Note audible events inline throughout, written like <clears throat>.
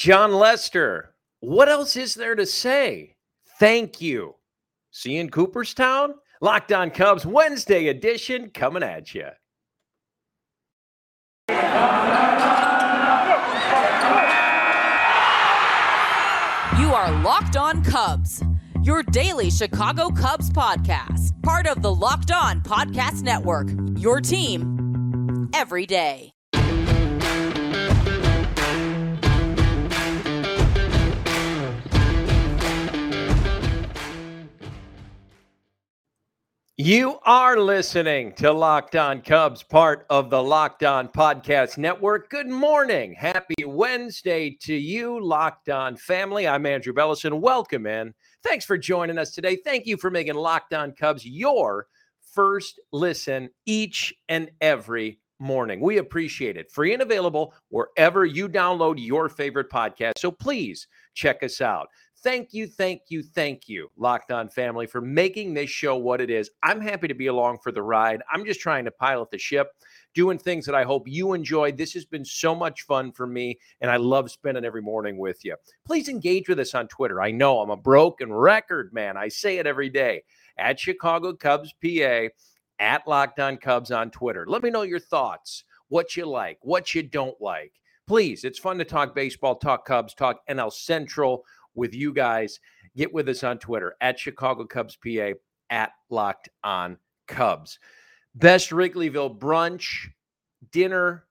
Jon Lester, what else is there to say? Thank you. See you in Cooperstown? Locked on Cubs Wednesday edition coming at you. You are Locked On Cubs, your daily Chicago Cubs podcast, part of the Locked On Podcast Network, your team every day. You are listening to Locked On Cubs, part of the Locked On Podcast Network. Good morning. Happy Wednesday to you, Locked On family. I'm Andrew Bellison. Welcome in. Thanks for joining us today. Thank you for making Locked On Cubs your first listen each and every morning. We appreciate it. Free and available wherever you download your favorite podcast. So please check us out. Thank you, thank you, thank you, Locked On family, for making this show what it is. I'm happy to be along for the ride. I'm just trying to pilot the ship, doing things that I hope you enjoy. This has been so much fun for me, and I love spending every morning with you. Please engage with us on Twitter. I know I'm a broken record, man. I say it every day at Chicago Cubs PA, at Locked On Cubs on Twitter. Let me know your thoughts, what you like, what you don't like. Please, it's fun to talk baseball, talk Cubs, talk NL Central with you guys. Get with us on Twitter at Chicago Cubs PA at Locked On Cubs. Best Wrigleyville brunch, dinner,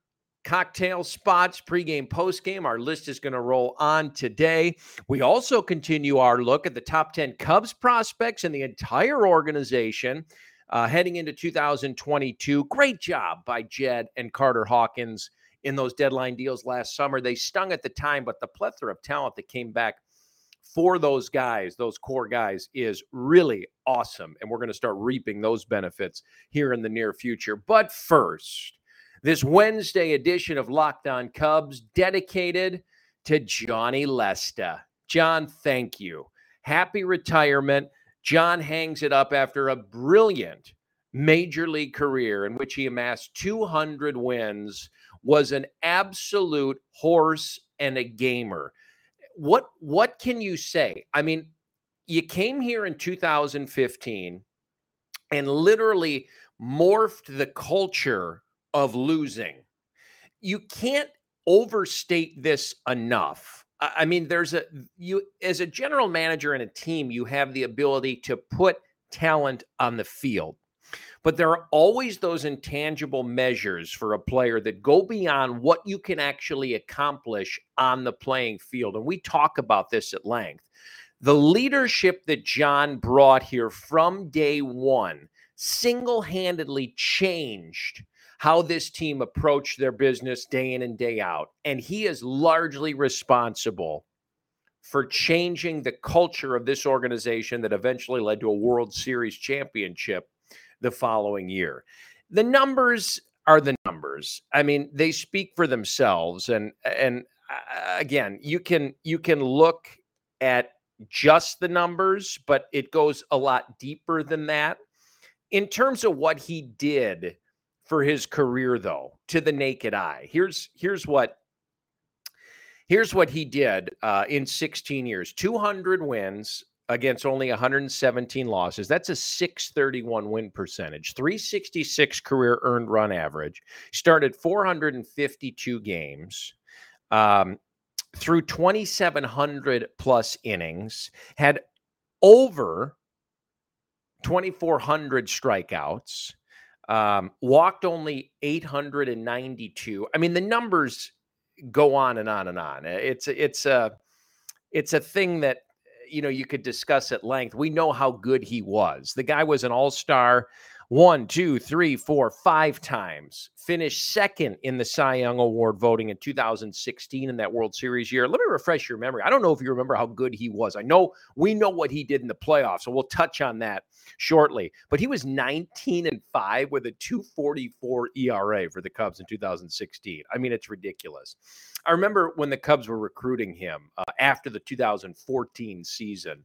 cocktail spots, pregame, postgame. Our list is going to roll on today. We also continue our look at the top 10 Cubs prospects and the entire organization uh, heading into 2022. Great job by Jed and Carter Hawkins in those deadline deals last summer. They stung at the time, but the plethora of talent that came back for those guys, those core guys, is really awesome. And we're going to start reaping those benefits here in the near future. But first, this Wednesday edition of Locked On Cubs dedicated to Johnny Lesta. John, thank you. Happy retirement. John hangs it up after a brilliant major league career in which he amassed 200 wins, was an absolute horse and a gamer what what can you say? I mean, you came here in 2015 and literally morphed the culture of losing. You can't overstate this enough. I mean, there's a you as a general manager in a team, you have the ability to put talent on the field. But there are always those intangible measures for a player that go beyond what you can actually accomplish on the playing field. And we talk about this at length. The leadership that John brought here from day one single handedly changed how this team approached their business day in and day out. And he is largely responsible for changing the culture of this organization that eventually led to a World Series championship the following year. The numbers are the numbers. I mean, they speak for themselves and and uh, again, you can you can look at just the numbers, but it goes a lot deeper than that. In terms of what he did for his career though, to the naked eye. Here's here's what here's what he did uh, in 16 years 200 wins against only 117 losses. That's a 631 win percentage, 366 career earned run average. Started 452 games. Um, through 2,700 plus innings, had over 2,400 strikeouts, um, walked only 892. I mean, the numbers go on and on and on. It's it's a it's a thing that you know you could discuss at length. We know how good he was. The guy was an all-star one, two, three, four, five times. Finished second in the Cy Young Award voting in 2016 in that World Series year. Let me refresh your memory. I don't know if you remember how good he was. I know we know what he did in the playoffs, so we'll touch on that shortly. But he was 19 and 5 with a 244 ERA for the Cubs in 2016. I mean, it's ridiculous. I remember when the Cubs were recruiting him uh, after the 2014 season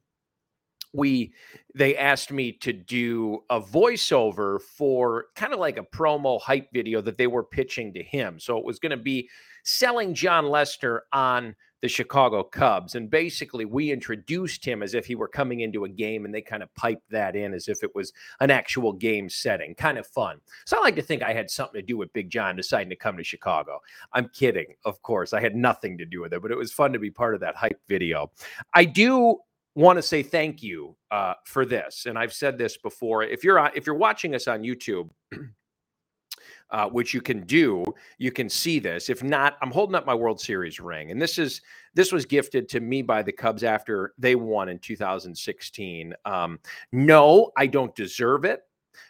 we they asked me to do a voiceover for kind of like a promo hype video that they were pitching to him. So it was going to be selling Jon Lester on the Chicago Cubs. And basically, we introduced him as if he were coming into a game, and they kind of piped that in as if it was an actual game setting. Kind of fun. So I like to think I had something to do with Big John deciding to come to Chicago. I'm kidding, of course. I had nothing to do with it, but it was fun to be part of that hype video. I do want to say thank you uh, for this, and I've said this before. If you're on, if you're watching us on YouTube. <clears throat> uh, which you can do. You can see this. If not, I'm holding up my World Series ring, and this is this was gifted to me by the Cubs after they won in 2016. Um, no, I don't deserve it.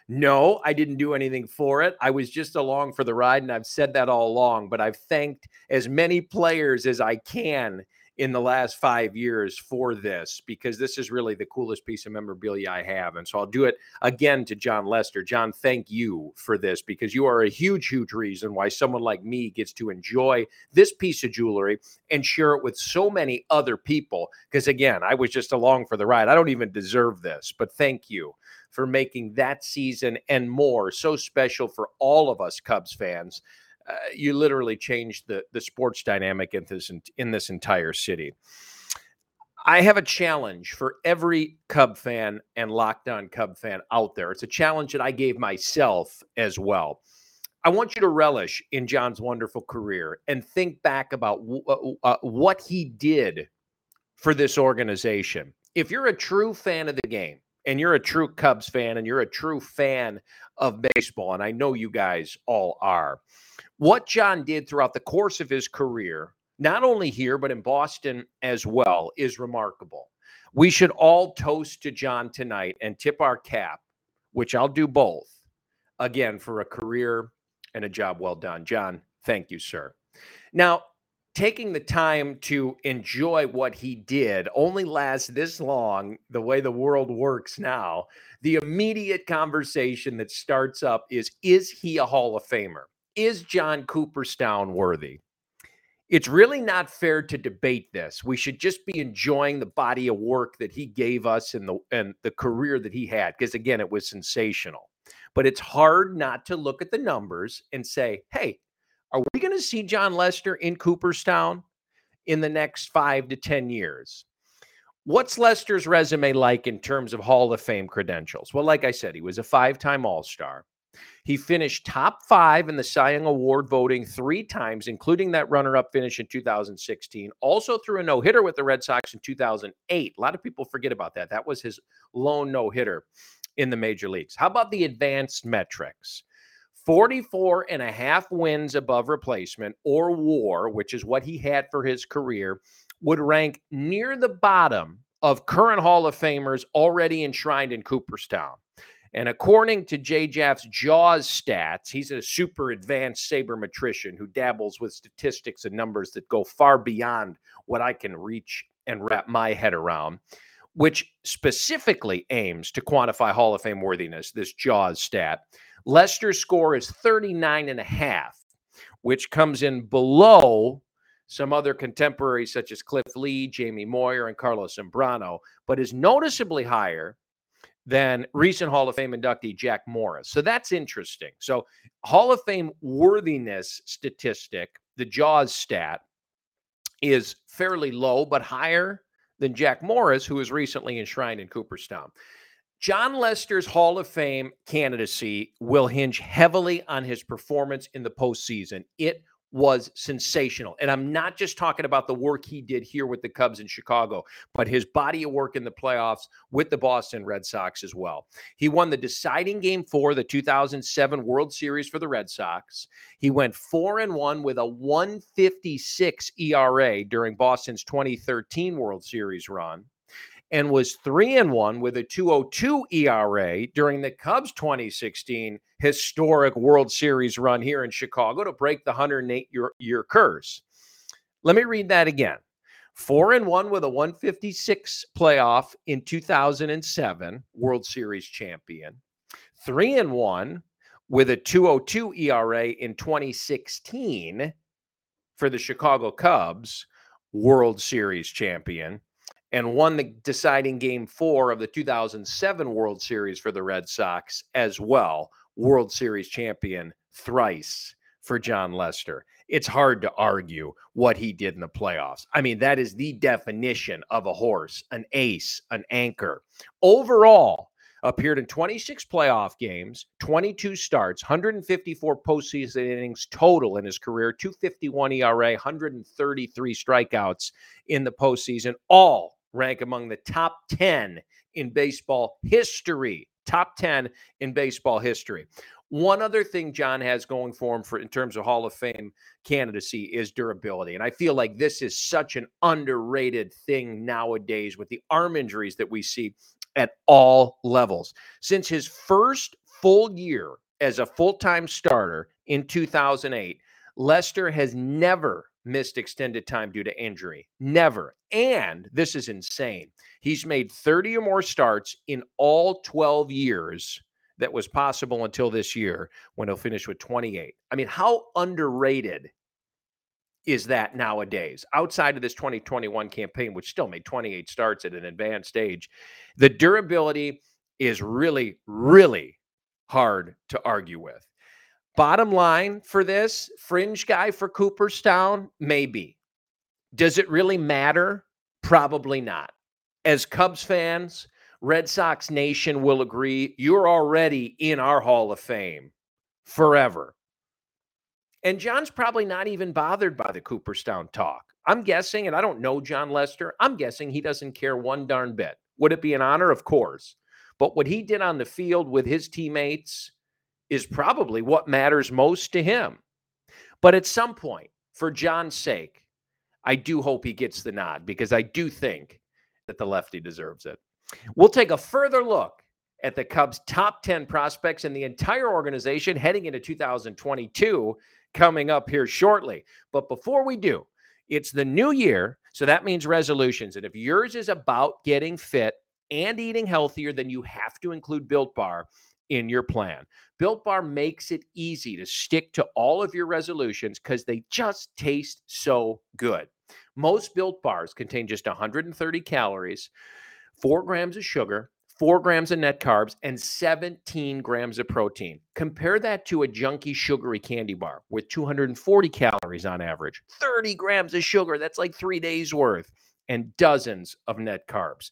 No, I didn't do anything for it. I was just along for the ride, and I've said that all along. But I've thanked as many players as I can in the last five years for this because this is really the coolest piece of memorabilia I have. And so I'll do it again to Jon Lester. John, thank you for this because you are a huge, huge reason why someone like me gets to enjoy this piece of jewelry and share it with so many other people. Because again, I was just along for the ride. I don't even deserve this, but thank you for making that season and more so special for all of us Cubs fans uh, you literally changed the the sports dynamic in this in this entire city. I have a challenge for every Cub fan and Locked On Cub fan out there. It's a challenge that I gave myself as well. I want you to relish in John's wonderful career and think back about w- uh, uh, what he did for this organization. If you're a true fan of the game and you're a true Cubs fan and you're a true fan of baseball, and I know you guys all are, what John did throughout the course of his career, not only here, but in Boston as well, is remarkable. We should all toast to John tonight and tip our cap, which I'll do both, again, for a career and a job well done. John, thank you, sir. Now, taking the time to enjoy what he did only lasts this long the way the world works now the immediate conversation that starts up is is he a hall of famer is John Cooperstown worthy? It's really not fair to debate this. We should just be enjoying the body of work that he gave us and the and the career that he had because again it was sensational. But it's hard not to look at the numbers and say, "Hey, are we going to see Jon Lester in Cooperstown in the next 5 to 10 years?" What's Lester's resume like in terms of Hall of Fame credentials? Well, like I said, he was a five-time All-Star. He finished top five in the Cy Young Award voting three times, including that runner up finish in 2016. Also threw a no hitter with the Red Sox in 2008. A lot of people forget about that. That was his lone no hitter in the major leagues. How about the advanced metrics? 44 and a half wins above replacement or war, which is what he had for his career, would rank near the bottom of current Hall of Famers already enshrined in Cooperstown. And according to Jay Jaffe's JAWS stats, he's a super advanced sabermetrician who dabbles with statistics and numbers that go far beyond what I can reach and wrap my head around, which specifically aims to quantify Hall of Fame worthiness, this JAWS stat. Lester's score is 39 and a half, which comes in below some other contemporaries such as Cliff Lee, Jamie Moyer, and Carlos Zambrano, but is noticeably higher than recent Hall of Fame inductee Jack Morris. So that's interesting. So, Hall of Fame worthiness statistic, the JAWS stat, is fairly low, but higher than Jack Morris, who was recently enshrined in Cooperstown. Jon Lester's Hall of Fame candidacy will hinge heavily on his performance in the postseason. It was sensational. And I'm not just talking about the work he did here with the Cubs in Chicago, but his body of work in the playoffs with the Boston Red Sox as well. He won the deciding game for the 2007 World Series for the Red Sox. He went 4 and 1 with a 156 ERA during Boston's 2013 World Series run and was 3 and 1 with a 202 ERA during the Cubs 2016 historic World Series run here in Chicago to break the 108 year, year curse. Let me read that again. 4 and 1 with a 156 playoff in 2007, World Series champion. 3 and 1 with a 202 ERA in 2016 for the Chicago Cubs, World Series champion and won the deciding game four of the 2007 World Series for the Red Sox as well. World Series champion thrice for Jon Lester. it's hard to argue what he did in the playoffs. I mean, that is the definition of a horse, an ace, an anchor. Overall, appeared in 26 playoff games, 22 starts, 154 postseason innings total in his career, 251 ERA, 133 strikeouts in the postseason, all rank among the top 10 in baseball history. Top 10 in baseball history. One other thing John has going for him for in terms of Hall of Fame candidacy is durability. And I feel like this is such an underrated thing nowadays with the arm injuries that we see at all levels. Since his first full year as a full-time starter in 2008, Lester has never missed extended time due to injury. Never. And this is insane. He's made 30 or more starts in all 12 years that was possible until this year when he'll finish with 28. I mean, how underrated is that nowadays outside of this 2021 campaign, which still made 28 starts at an advanced stage? The durability is really, really hard to argue with. Bottom line for this fringe guy for Cooperstown, maybe. Does it really matter? Probably not. As Cubs fans, Red Sox Nation will agree you're already in our Hall of Fame forever. And John's probably not even bothered by the Cooperstown talk. I'm guessing, and I don't know Jon Lester, I'm guessing he doesn't care one darn bit. Would it be an honor? Of course. But what he did on the field with his teammates is probably what matters most to him. But at some point, for John's sake, I do hope he gets the nod because I do think that the lefty deserves it. We'll take a further look at the Cubs' top 10 prospects in the entire organization heading into 2022 coming up here shortly. But before we do, it's the new year. So that means resolutions. And if yours is about getting fit and eating healthier, then you have to include Built Bar in your plan. Built Bar makes it easy to stick to all of your resolutions because they just taste so good. Most Built Bars contain just 130 calories four grams of sugar, four grams of net carbs, and 17 grams of protein. Compare that to a junky sugary candy bar with 240 calories on average, 30 grams of sugar. That's like three days worth, and dozens of net carbs.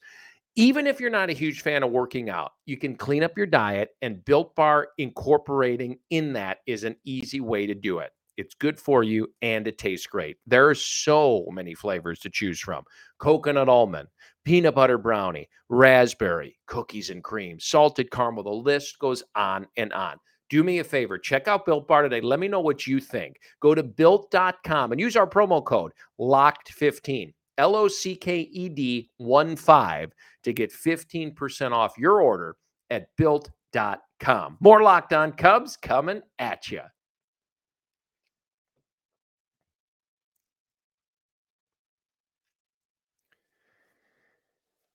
Even if you're not a huge fan of working out, you can clean up your diet, and Built Bar incorporating in that is an easy way to do it. It's good for you and it tastes great. There are so many flavors to choose from coconut almond, peanut butter brownie, raspberry, cookies and cream, salted caramel. The list goes on and on. Do me a favor, check out Built Bar today. Let me know what you think. Go to built.com and use our promo code LOCKED15, L O C K E D 1 5 to get 15% off your order at built.com. More locked on Cubs coming at you.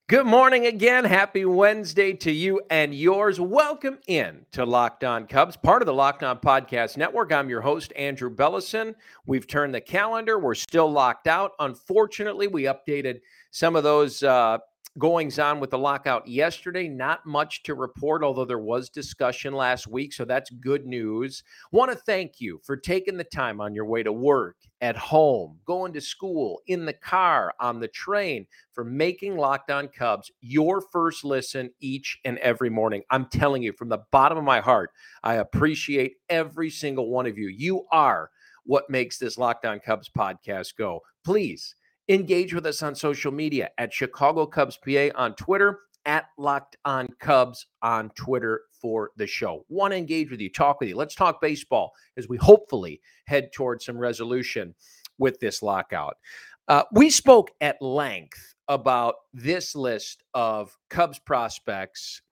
Good morning again. Happy Wednesday to you and yours. Welcome in to Locked On Cubs, part of the Locked On Podcast Network. I'm your host, Andrew Bellison. We've turned the calendar. We're still locked out. Unfortunately, we updated some of those uh, goings on with the lockout yesterday. Not much to report, although there was discussion last week. So that's good news. Want to thank you for taking the time on your way to work, at home, going to school, in the car, on the train, for making Locked On Cubs your first listen each and every morning. I'm telling you from the bottom of my heart, I appreciate every single one of you. You are what makes this Locked On Cubs podcast go. Please Engage with us on social media at Chicago Cubs PA on Twitter, at Locked On Cubs on Twitter for the show. Want to engage with you, talk with you. Let's talk baseball as we hopefully head towards some resolution with this lockout. Uh, we spoke at length about this list of Cubs prospects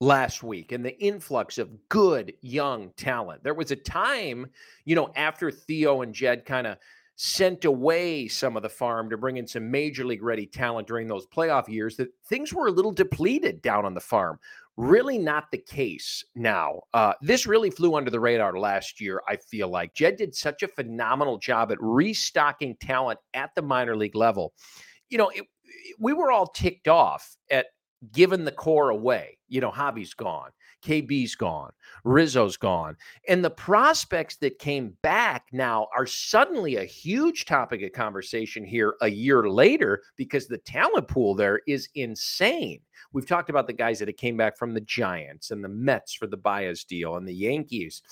last week and the influx of good young talent. There was a time, you know, after Theo and Jed kind of sent away some of the farm to bring in some major league ready talent during those playoff years that things were a little depleted down on the farm. Really not the case now. Uh, this really flew under the radar last year, I feel like. Jed did such a phenomenal job at restocking talent at the minor league level. You know, it, we were all ticked off at giving the core away. You know, Javi's gone. KB's gone. Rizzo's gone. And the prospects that came back now are suddenly a huge topic of conversation here a year later because the talent pool there is insane. We've talked about the guys that came back from the Giants and the Mets for the Baez deal and the Yankees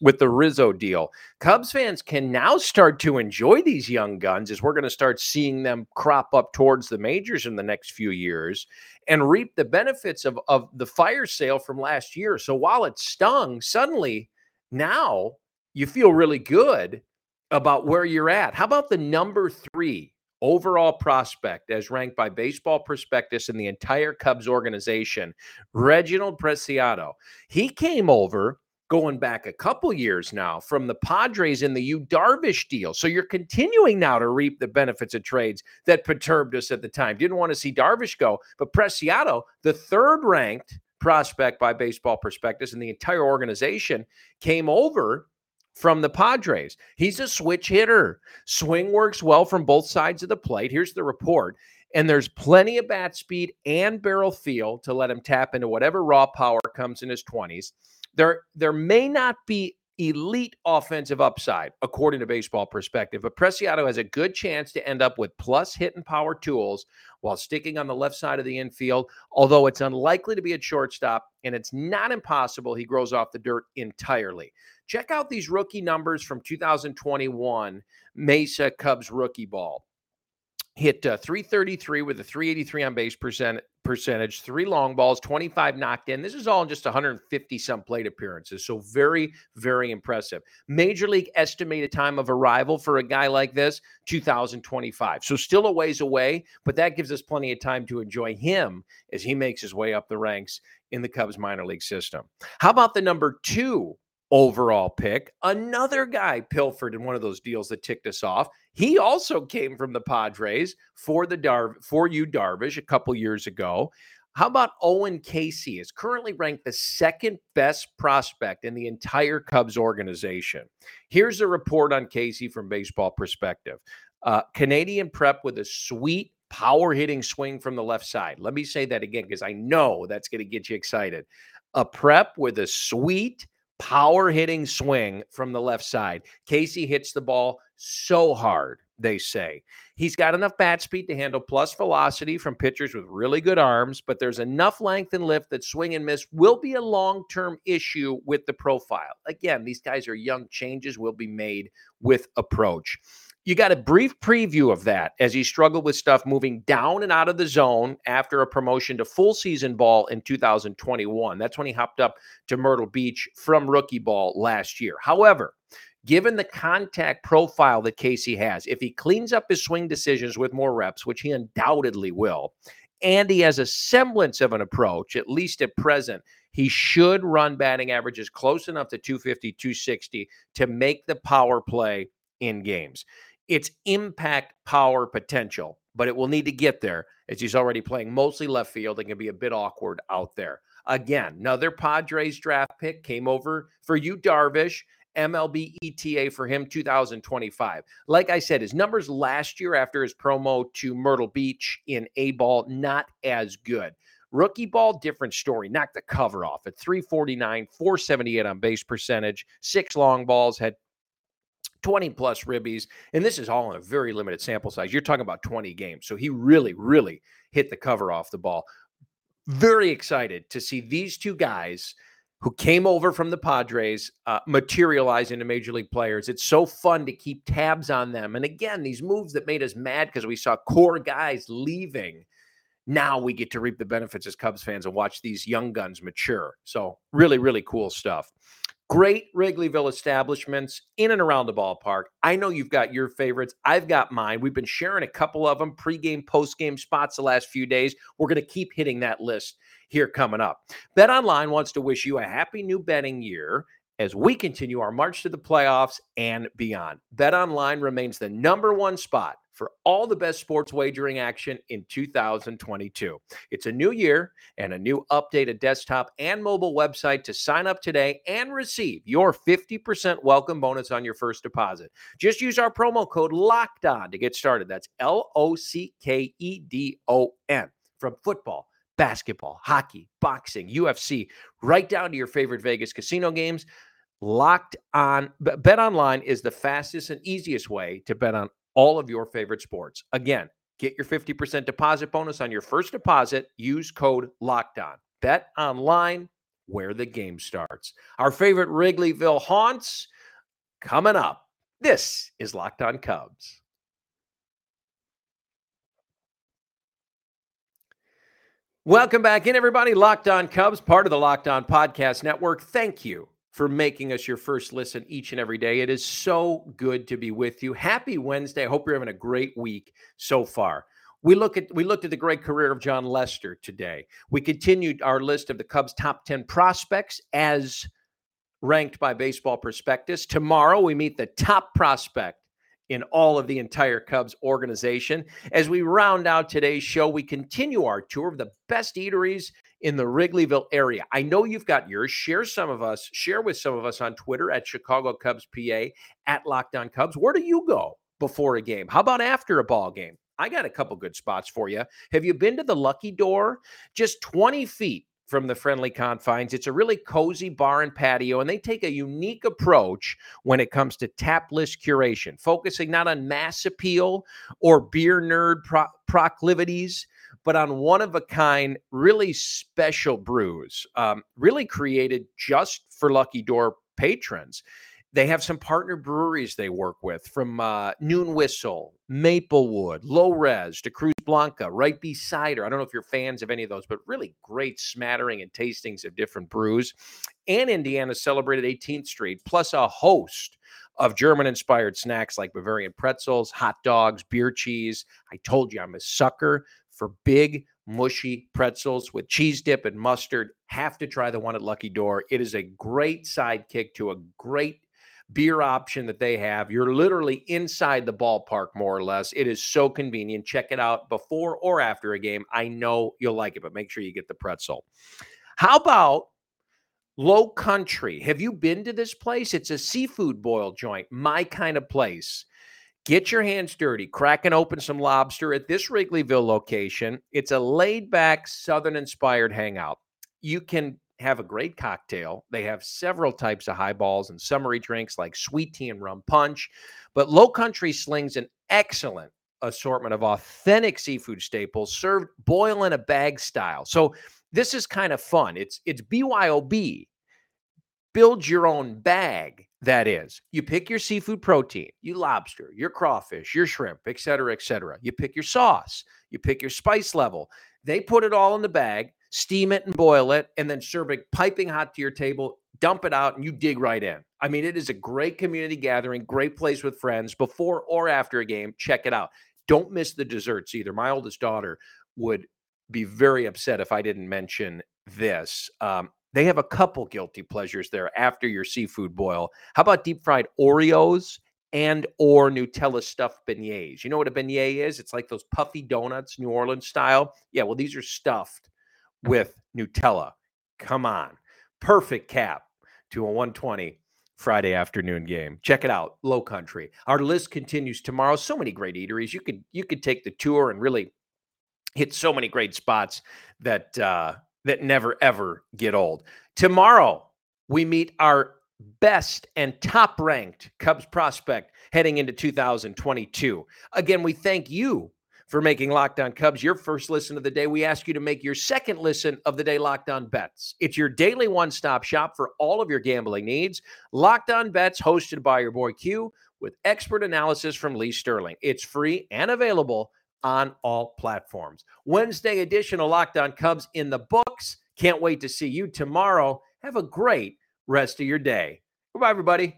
with the Rizzo deal. Cubs fans can now start to enjoy these young guns as we're going to start seeing them crop up towards the majors in the next few years and reap the benefits of, of the fire sale from last year. So while it stung, suddenly now you feel really good about where you're at. How about the number three overall prospect as ranked by Baseball Prospectus in the entire Cubs organization, Reginald Preciado? He came over going back a couple years now from the Padres in the Yu Darvish deal. So you're continuing now to reap the benefits of trades that perturbed us at the time. Didn't want to see Darvish go, but Preciado, the third ranked prospect by Baseball Prospectus in the entire organization, came over from the Padres. He's a switch hitter. Swing works well from both sides of the plate. Here's the report. And there's plenty of bat speed and barrel feel to let him tap into whatever raw power comes in his 20s. There, there may not be elite offensive upside, according to Baseball Prospectus, but Preciado has a good chance to end up with plus hit and power tools while sticking on the left side of the infield, although it's unlikely to be a shortstop, and it's not impossible he grows off the dirt entirely. Check out these rookie numbers from 2021 Mesa Cubs rookie ball hit uh, 333 with a 383 on base percent percentage, three long balls, 25 knocked in. This is all in just 150 some plate appearances. So very, very impressive. Major League estimated time of arrival for a guy like this, 2025. So still a ways away, but that gives us plenty of time to enjoy him as he makes his way up the ranks in the Cubs minor league system. How about the number two overall pick. Another guy pilfered in one of those deals that ticked us off. He also came from the Padres for the Dar for Yu Darvish a couple years ago. How about Owen Caissie is currently ranked the second best prospect in the entire Cubs organization. Here's a report on Caissie from Baseball Prospectus. Uh, Canadian prep with a sweet power hitting swing from the left side. Let me say that again because I know that's going to get you excited. A prep with a sweet power hitting swing from the left side. Caissie hits the ball so hard, they say. He's got enough bat speed to handle plus velocity from pitchers with really good arms, but there's enough length and lift that swing and miss will be a long term issue with the profile. Again, these guys are young, changes will be made with approach you got a brief preview of that as he struggled with stuff moving down and out of the zone after a promotion to full season ball in 2021. That's when he hopped up to Myrtle Beach from rookie ball last year. However, given the contact profile that Caissie has, if he cleans up his swing decisions with more reps, which he undoubtedly will, and he has a semblance of an approach, at least at present, he should run batting averages close enough to 250, 260 to make the power play in games its impact power potential, but it will need to get there as he's already playing mostly left field and can be a bit awkward out there. Again, another Padres draft pick came over for you, Darvish. MLB ETA for him 2025. Like I said, his numbers last year after his promo to Myrtle Beach in A ball, not as good. Rookie ball, different story. Knocked the cover off at 349, 478 on base percentage, six long balls, had 20 plus ribbies. And this is all in a very limited sample size. You're talking about 20 games. So he really, really hit the cover off the ball. Very excited to see these two guys who came over from the Padres uh, materialize into major league players. It's so fun to keep tabs on them. And again, these moves that made us mad because we saw core guys leaving. Now we get to reap the benefits as Cubs fans and watch these young guns mature. So, really, really cool stuff. Great Wrigleyville establishments in and around the ballpark. I know you've got your favorites. I've got mine. We've been sharing a couple of them pregame, postgame spots the last few days. We're going to keep hitting that list here coming up. Bet Online wants to wish you a happy new betting year as we continue our march to the playoffs and beyond. Bet Online remains the number one spot for all the best sports wagering action in 2022. It's a new year and a new updated desktop and mobile website to sign up today and receive your 50% welcome bonus on your first deposit. Just use our promo code LOCKED ON to get started. That's L O C K E D O N. From football basketball, hockey, boxing, UFC, right down to your favorite Vegas casino games. Locked on Bet Online is the fastest and easiest way to bet on all of your favorite sports. Again, get your 50% deposit bonus on your first deposit. Use code Locked On. Bet Online, where the game starts. Our favorite Wrigleyville haunts coming up. This is Locked On Cubs. Welcome back in, everybody. Locked On Cubs, part of the Locked On Podcast Network. Thank you for making us your first listen each and every day. It is so good to be with you. Happy Wednesday. I hope you're having a great week so far. We look at we looked at the great career of Jon Lester today. We continued our list of the Cubs top 10 prospects as ranked by Baseball Prospectus. Tomorrow we meet the top prospect in all of the entire Cubs organization. As we round out today's show, we continue our tour of the best eateries in the Wrigleyville area. I know you've got yours. Share some of us, share with some of us on Twitter at Chicago Cubs PA, at Locked On Cubs. Where do you go before a game? How about after a ball game? I got a couple good spots for you. Have you been to the Lucky Door? Just 20 feet from the friendly confines. It's a really cozy bar and patio, and they take a unique approach when it comes to tap list curation, focusing not on mass appeal or beer nerd pro- proclivities, but on one of a kind, really special brews, um, really created just for Lucky Door patrons. They have some partner breweries they work with from uh, Noon Whistle, Maplewood, Lo Rez to Cruz Blanca, Right Bee Cider. I don't know if you're fans of any of those, but really great smattering and tastings of different brews. And Indiana celebrated 18th Street, plus a host of German inspired snacks like Bavarian pretzels, hot dogs, beer cheese. I told you I'm a sucker for big, mushy pretzels with cheese dip and mustard. Have to try the one at Lucky Door. It is a great sidekick to a great beer option that they have. You're literally inside the ballpark, more or less. It is so convenient. Check it out before or after a game. I know you'll like it, but make sure you get the pretzel. How about Low Country? Have you been to this place? It's a seafood boil joint, my kind of place. Get your hands dirty, cracking open some lobster at this Wrigleyville location. It's a laid back, Southern inspired hangout. You can have a great cocktail. They have several types of highballs and summery drinks like sweet tea and rum punch. But Low Country slings an excellent assortment of authentic seafood staples served boil in a bag style. So this is kind of fun. It's it's BYOB. Build your own bag. That is, you pick your seafood protein, you lobster, your crawfish, your shrimp, et cetera, et cetera. You pick your sauce, you pick your spice level. They put it all in the bag steam it and boil it, and then serve it piping hot to your table, dump it out, and you dig right in. I mean, it is a great community gathering, great place with friends before or after a game. Check it out. Don't miss the desserts either. My oldest daughter would be very upset if I didn't mention this. Um, they have a couple guilty pleasures there after your seafood boil. How about deep fried Oreos and or Nutella stuffed beignets? You know what a beignet is? It's like those puffy donuts, New Orleans style. Yeah, well, these are stuffed with Nutella. Come on. Perfect cap to a 120 Friday afternoon game. Check it out, Low Country. Our list continues tomorrow. So many great eateries. You could you could take the tour and really hit so many great spots that uh, that never ever get old. Tomorrow we meet our best and top ranked Cubs prospect heading into 2022. Again, we thank you for making Locked On Cubs your first listen of the day. We ask you to make your second listen of the day Locked On Bets. It's your daily one stop shop for all of your gambling needs. Locked On Bets, hosted by your boy Q, with expert analysis from Lee Sterling. It's free and available on all platforms. Wednesday edition of Locked On Cubs in the books. Can't wait to see you tomorrow. Have a great rest of your day. Goodbye, everybody.